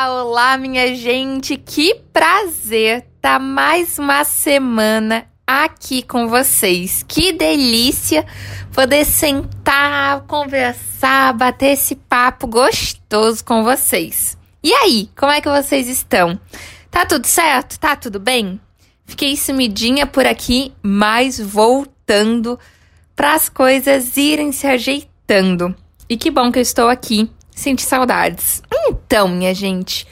Olá, minha gente. Que prazer tá mais uma semana aqui com vocês. Que delícia poder sentar, conversar, bater esse papo gostoso com vocês. E aí, como é que vocês estão? Tá tudo certo? Tá tudo bem? Fiquei sumidinha por aqui, mas voltando para as coisas irem se ajeitando. E que bom que eu estou aqui. Senti saudades. Então, minha gente,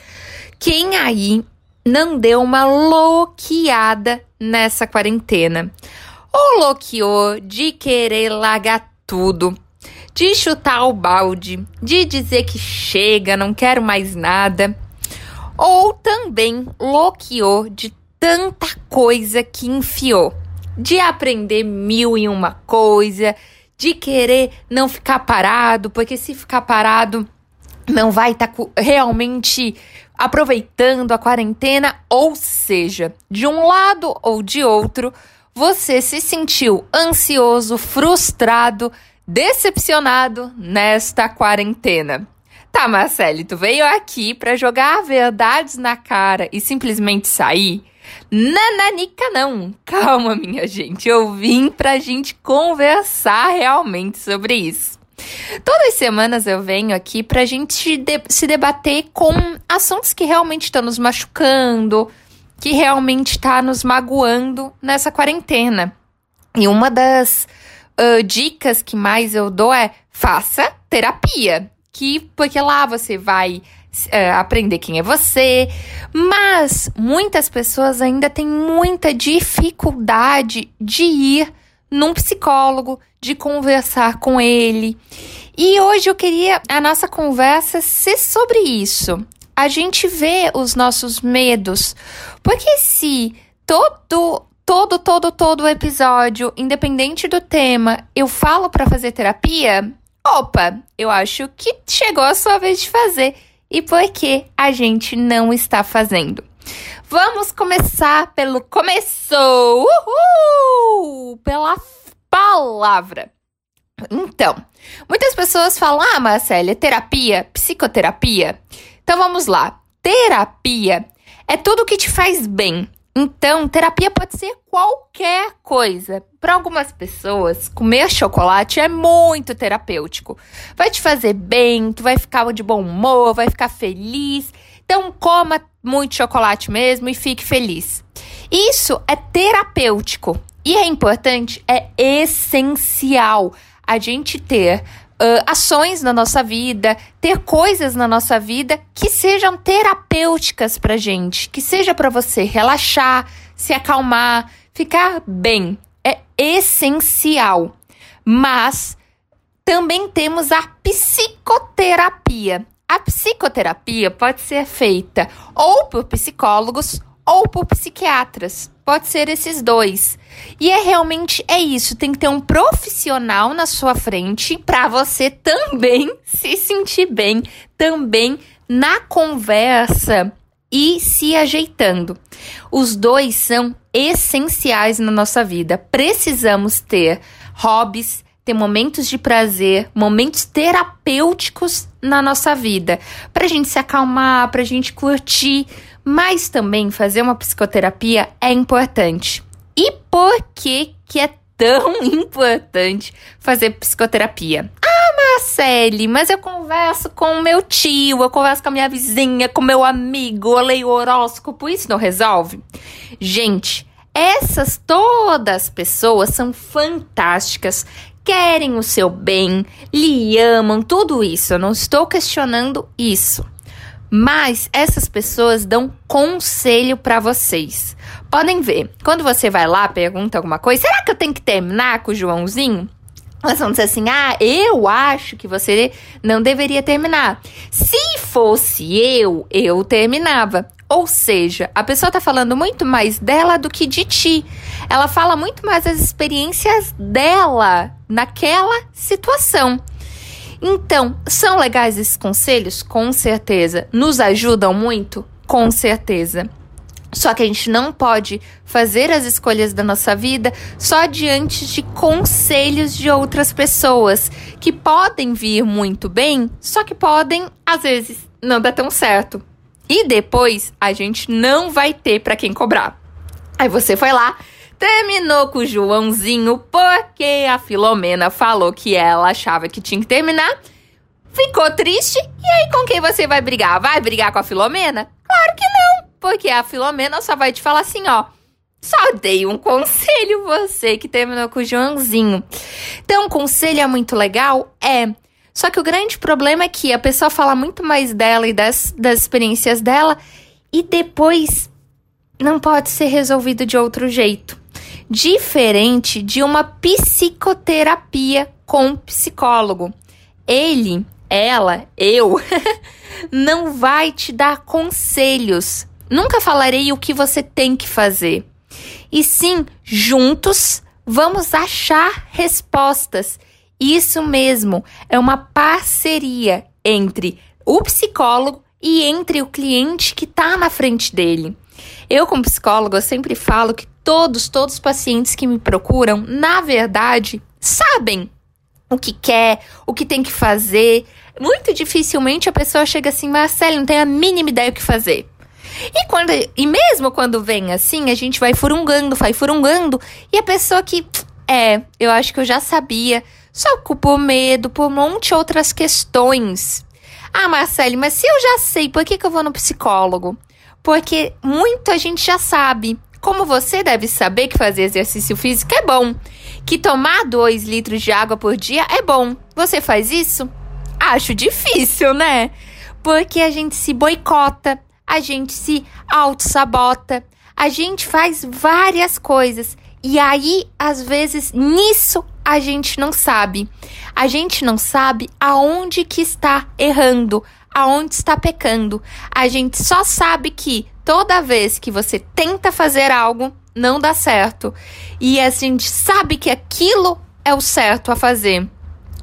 quem aí não deu uma loqueada nessa quarentena? Ou loqueou de querer largar tudo, de chutar o balde, de dizer que chega, não quero mais nada. Ou também loqueou de tanta coisa que enfiou, de aprender mil e uma coisa, de querer não ficar parado, porque se ficar parado não vai estar tá realmente aproveitando a quarentena, ou seja, de um lado ou de outro, você se sentiu ansioso, frustrado, decepcionado nesta quarentena. Tá, Marcele, tu veio aqui para jogar verdades na cara e simplesmente sair? Nananica não. Calma, minha gente. Eu vim pra gente conversar realmente sobre isso. Todas as semanas eu venho aqui pra gente de se debater com assuntos que realmente estão nos machucando, que realmente está nos magoando nessa quarentena. E uma das uh, dicas que mais eu dou é faça terapia. Que, porque lá você vai uh, aprender quem é você, mas muitas pessoas ainda têm muita dificuldade de ir num psicólogo, de conversar com ele. E hoje eu queria a nossa conversa ser sobre isso. A gente vê os nossos medos. Porque se todo todo todo todo episódio, independente do tema, eu falo para fazer terapia, opa, eu acho que chegou a sua vez de fazer. E por que a gente não está fazendo? Vamos começar pelo começou. Uhul! Pela palavra. Então, muitas pessoas falam: "Ah, Marcela, é terapia, psicoterapia". Então vamos lá. Terapia é tudo que te faz bem. Então, terapia pode ser qualquer coisa. Para algumas pessoas, comer chocolate é muito terapêutico. Vai te fazer bem, tu vai ficar de bom humor, vai ficar feliz. Então, coma muito chocolate mesmo e fique feliz. Isso é terapêutico. E é importante, é essencial a gente ter uh, ações na nossa vida, ter coisas na nossa vida que sejam terapêuticas pra gente, que seja para você relaxar, se acalmar, ficar bem. É essencial. Mas também temos a psicoterapia. A psicoterapia pode ser feita ou por psicólogos ou por psiquiatras. Pode ser esses dois. E é realmente é isso, tem que ter um profissional na sua frente para você também se sentir bem, também na conversa e se ajeitando. Os dois são essenciais na nossa vida. Precisamos ter hobbies, ter momentos de prazer, momentos terapêuticos na nossa vida, para a gente se acalmar, para a gente curtir, mas também fazer uma psicoterapia é importante. E por que que é tão importante fazer psicoterapia? Ah, Marcele, mas eu converso com o meu tio, eu converso com a minha vizinha, com meu amigo, eu leio horóscopo, isso não resolve? Gente, essas todas pessoas são fantásticas, querem o seu bem, lhe amam, tudo isso. Eu não estou questionando isso. Mas essas pessoas dão conselho para vocês. Podem ver, quando você vai lá, pergunta alguma coisa, será que eu tenho que terminar com o Joãozinho? Elas vão dizer assim: ah, eu acho que você não deveria terminar. Se fosse eu, eu terminava. Ou seja, a pessoa tá falando muito mais dela do que de ti. Ela fala muito mais das experiências dela naquela situação. Então, são legais esses conselhos? Com certeza. Nos ajudam muito? Com certeza. Só que a gente não pode fazer as escolhas da nossa vida só diante de conselhos de outras pessoas que podem vir muito bem, só que podem, às vezes, não dar tão certo. E depois a gente não vai ter para quem cobrar. Aí você foi lá, terminou com o Joãozinho porque a Filomena falou que ela achava que tinha que terminar. Ficou triste? E aí com quem você vai brigar? Vai brigar com a Filomena? Claro que não, porque a Filomena só vai te falar assim, ó. Só dei um conselho você que terminou com o Joãozinho. Então, um conselho é muito legal? É. Só que o grande problema é que a pessoa fala muito mais dela e das, das experiências dela e depois não pode ser resolvido de outro jeito. Diferente de uma psicoterapia com psicólogo. Ele, ela, eu, não vai te dar conselhos. Nunca falarei o que você tem que fazer. E sim, juntos vamos achar respostas isso mesmo, é uma parceria entre o psicólogo e entre o cliente que está na frente dele. Eu, como psicóloga, sempre falo que todos, todos os pacientes que me procuram, na verdade, sabem o que quer, o que tem que fazer. Muito dificilmente a pessoa chega assim, Marcelo, não tem a mínima ideia o que fazer. E, quando, e mesmo quando vem assim, a gente vai furungando, vai furungando, e a pessoa que, é, eu acho que eu já sabia, só por medo, por um monte de outras questões. Ah, Marcele, mas se eu já sei, por que, que eu vou no psicólogo? Porque muita gente já sabe. Como você deve saber que fazer exercício físico é bom, que tomar 2 litros de água por dia é bom. Você faz isso? Acho difícil, né? Porque a gente se boicota, a gente se auto-sabota, a gente faz várias coisas. E aí, às vezes, nisso a gente não sabe. A gente não sabe aonde que está errando, aonde está pecando. A gente só sabe que toda vez que você tenta fazer algo, não dá certo. E a gente sabe que aquilo é o certo a fazer.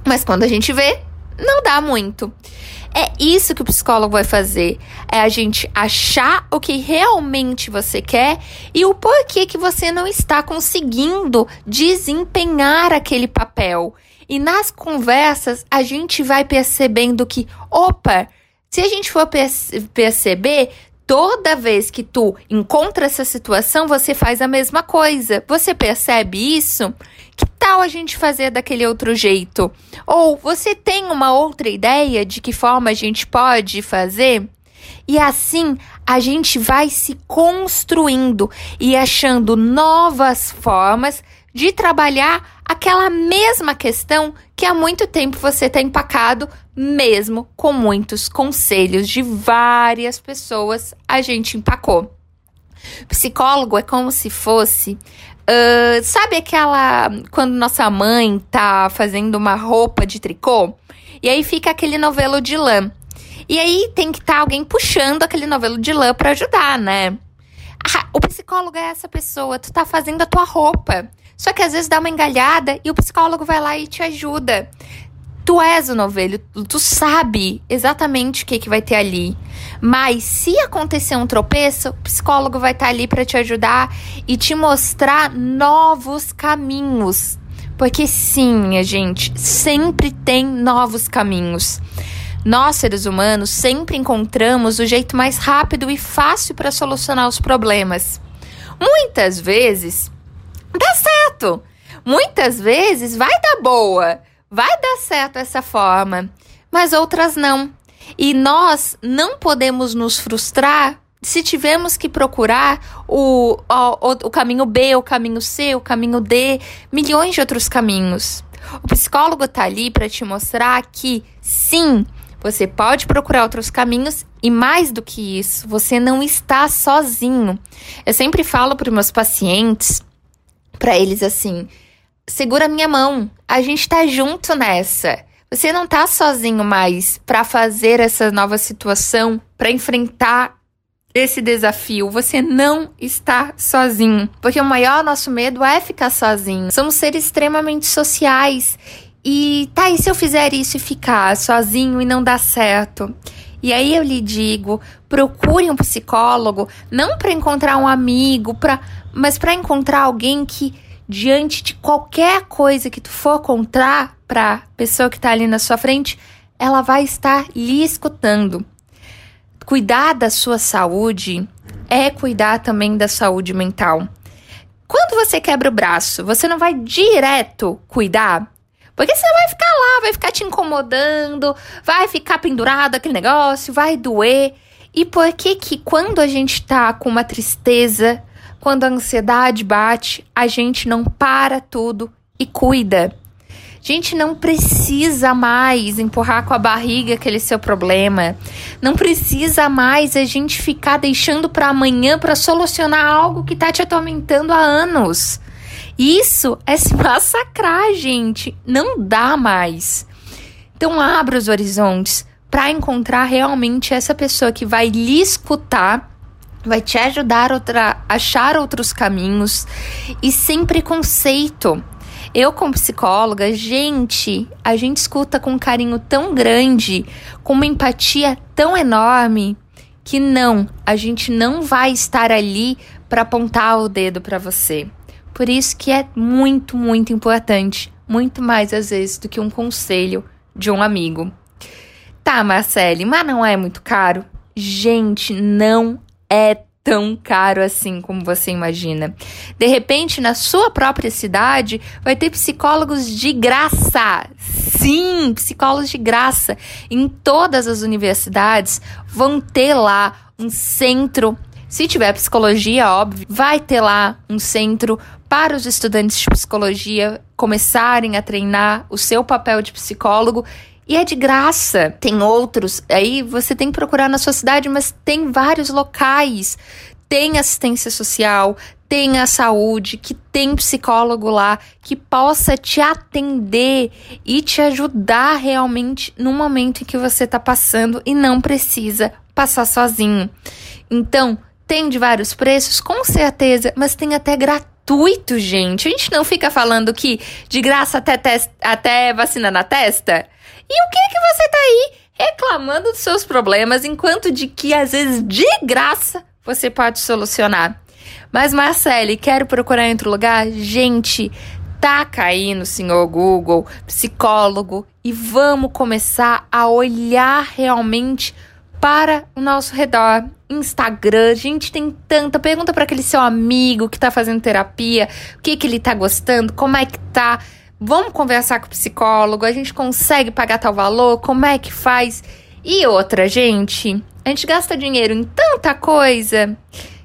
Mas quando a gente vê, não dá muito. É isso que o psicólogo vai fazer. É a gente achar o que realmente você quer e o porquê que você não está conseguindo desempenhar aquele papel. E nas conversas a gente vai percebendo que, opa, se a gente for perceber, toda vez que tu encontra essa situação, você faz a mesma coisa. Você percebe isso? Que tal a gente fazer daquele outro jeito? Ou você tem uma outra ideia de que forma a gente pode fazer? E assim a gente vai se construindo e achando novas formas de trabalhar aquela mesma questão que há muito tempo você está empacado, mesmo com muitos conselhos de várias pessoas, a gente empacou. Psicólogo é como se fosse Uh, sabe aquela. Quando nossa mãe tá fazendo uma roupa de tricô? E aí fica aquele novelo de lã. E aí tem que estar tá alguém puxando aquele novelo de lã para ajudar, né? Ah, o psicólogo é essa pessoa, tu tá fazendo a tua roupa. Só que às vezes dá uma engalhada e o psicólogo vai lá e te ajuda. Tu és o novelho, tu sabe exatamente o que, que vai ter ali. Mas se acontecer um tropeço, o psicólogo vai estar tá ali para te ajudar e te mostrar novos caminhos. Porque sim, minha gente, sempre tem novos caminhos. Nós, seres humanos, sempre encontramos o jeito mais rápido e fácil para solucionar os problemas. Muitas vezes dá certo. Muitas vezes vai dar boa vai dar certo essa forma, mas outras não. E nós não podemos nos frustrar se tivermos que procurar o, o, o caminho B, o caminho C, o caminho D, milhões de outros caminhos. O psicólogo está ali para te mostrar que sim, você pode procurar outros caminhos e mais do que isso, você não está sozinho. Eu sempre falo para meus pacientes, para eles assim: segura minha mão. A gente tá junto nessa. Você não tá sozinho mais para fazer essa nova situação, para enfrentar esse desafio. Você não está sozinho, porque o maior nosso medo é ficar sozinho. Somos seres extremamente sociais. E tá, e se eu fizer isso e ficar sozinho e não dar certo? E aí eu lhe digo, procure um psicólogo, não para encontrar um amigo, para, mas para encontrar alguém que diante de qualquer coisa que tu for contar para pessoa que está ali na sua frente, ela vai estar lhe escutando. cuidar da sua saúde é cuidar também da saúde mental. Quando você quebra o braço, você não vai direto cuidar? Porque você vai ficar lá, vai ficar te incomodando, vai ficar pendurado aquele negócio, vai doer. E por que que quando a gente tá com uma tristeza, quando a ansiedade bate, a gente não para tudo e cuida? Gente, não precisa mais empurrar com a barriga aquele seu problema. Não precisa mais a gente ficar deixando para amanhã para solucionar algo que tá te atormentando há anos. Isso é se massacrar, gente. Não dá mais. Então, abra os horizontes para encontrar realmente essa pessoa que vai lhe escutar vai te ajudar a achar outros caminhos e sem preconceito. Eu, como psicóloga, gente, a gente escuta com um carinho tão grande, com uma empatia tão enorme, que não, a gente não vai estar ali para apontar o dedo para você. Por isso que é muito, muito importante, muito mais às vezes do que um conselho de um amigo. Tá, Marcele, mas não é muito caro? Gente, não é tão caro assim como você imagina. De repente, na sua própria cidade, vai ter psicólogos de graça. Sim, psicólogos de graça. Em todas as universidades vão ter lá um centro. Se tiver psicologia, óbvio, vai ter lá um centro para os estudantes de psicologia começarem a treinar o seu papel de psicólogo e é de graça. Tem outros, aí você tem que procurar na sua cidade, mas tem vários locais. Tem assistência social, tem a saúde, que tem psicólogo lá que possa te atender e te ajudar realmente no momento em que você está passando e não precisa passar sozinho. Então, tem de vários preços, com certeza, mas tem até gratuito, gente. A gente não fica falando que de graça até, até vacina na testa? E o que que você tá aí reclamando dos seus problemas, enquanto de que às vezes de graça você pode solucionar? Mas Marcele, quero procurar em outro lugar? Gente, taca aí no senhor Google, psicólogo, e vamos começar a olhar realmente para o nosso redor. Instagram, gente, tem tanta. Pergunta para aquele seu amigo que tá fazendo terapia, o que que ele tá gostando, como é que tá. Vamos conversar com o psicólogo, a gente consegue pagar tal valor, como é que faz? E outra, gente, a gente gasta dinheiro em tanta coisa.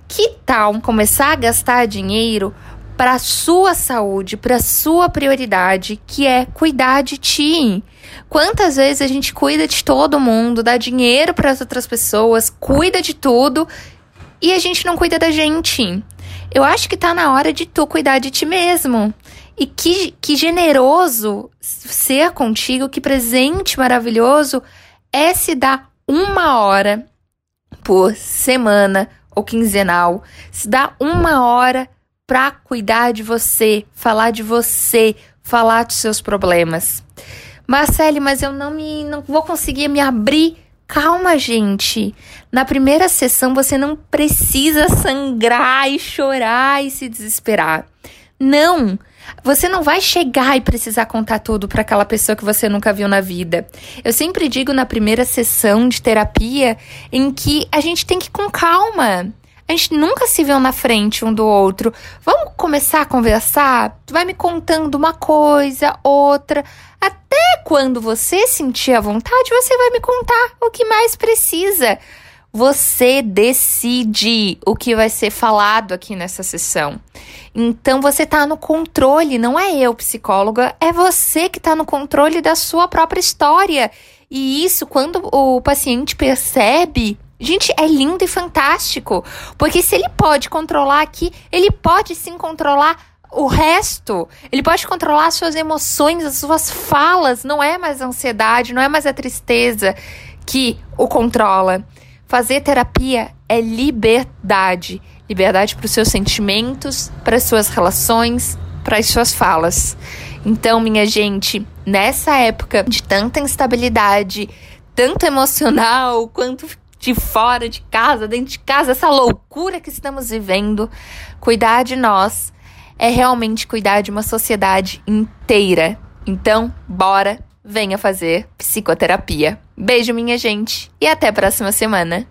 Que tal começar a gastar dinheiro para sua saúde, para sua prioridade, que é cuidar de ti? Quantas vezes a gente cuida de todo mundo, dá dinheiro para as outras pessoas, cuida de tudo e a gente não cuida da gente? Eu acho que tá na hora de tu cuidar de ti mesmo. E que, que generoso ser contigo, que presente maravilhoso é se dar uma hora por semana ou quinzenal, se dar uma hora para cuidar de você, falar de você, falar dos seus problemas. Marcele, mas eu não me não vou conseguir me abrir. Calma, gente. Na primeira sessão você não precisa sangrar e chorar e se desesperar. Não. Você não vai chegar e precisar contar tudo para aquela pessoa que você nunca viu na vida. Eu sempre digo na primeira sessão de terapia em que a gente tem que ir com calma. A gente nunca se viu na frente um do outro. Vamos começar a conversar? Tu vai me contando uma coisa, outra. Até quando você sentir a vontade, você vai me contar o que mais precisa. Você decide o que vai ser falado aqui nessa sessão. Então você está no controle, não é eu, psicóloga, é você que está no controle da sua própria história. E isso, quando o paciente percebe, gente, é lindo e fantástico. Porque se ele pode controlar aqui, ele pode sim controlar o resto. Ele pode controlar as suas emoções, as suas falas. Não é mais a ansiedade, não é mais a tristeza que o controla. Fazer terapia é liberdade. Liberdade para os seus sentimentos, para as suas relações, para as suas falas. Então, minha gente, nessa época de tanta instabilidade, tanto emocional quanto de fora de casa, dentro de casa, essa loucura que estamos vivendo, cuidar de nós é realmente cuidar de uma sociedade inteira. Então, bora venha fazer psicoterapia. Beijo, minha gente, e até a próxima semana.